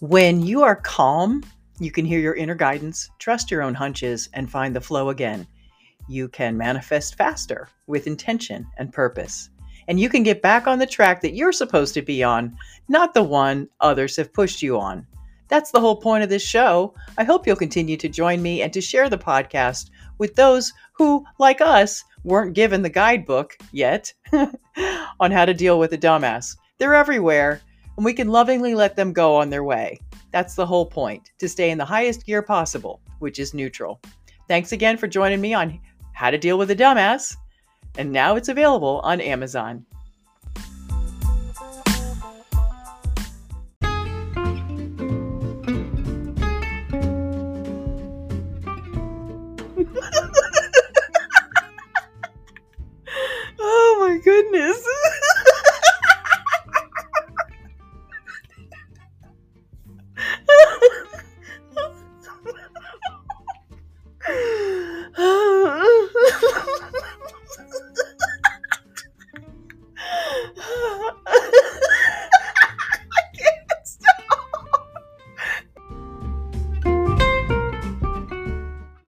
When you are calm, you can hear your inner guidance, trust your own hunches, and find the flow again. You can manifest faster with intention and purpose. And you can get back on the track that you're supposed to be on, not the one others have pushed you on. That's the whole point of this show. I hope you'll continue to join me and to share the podcast with those who, like us, weren't given the guidebook yet on how to deal with a dumbass. They're everywhere, and we can lovingly let them go on their way. That's the whole point to stay in the highest gear possible, which is neutral. Thanks again for joining me on How to Deal with a Dumbass, and now it's available on Amazon.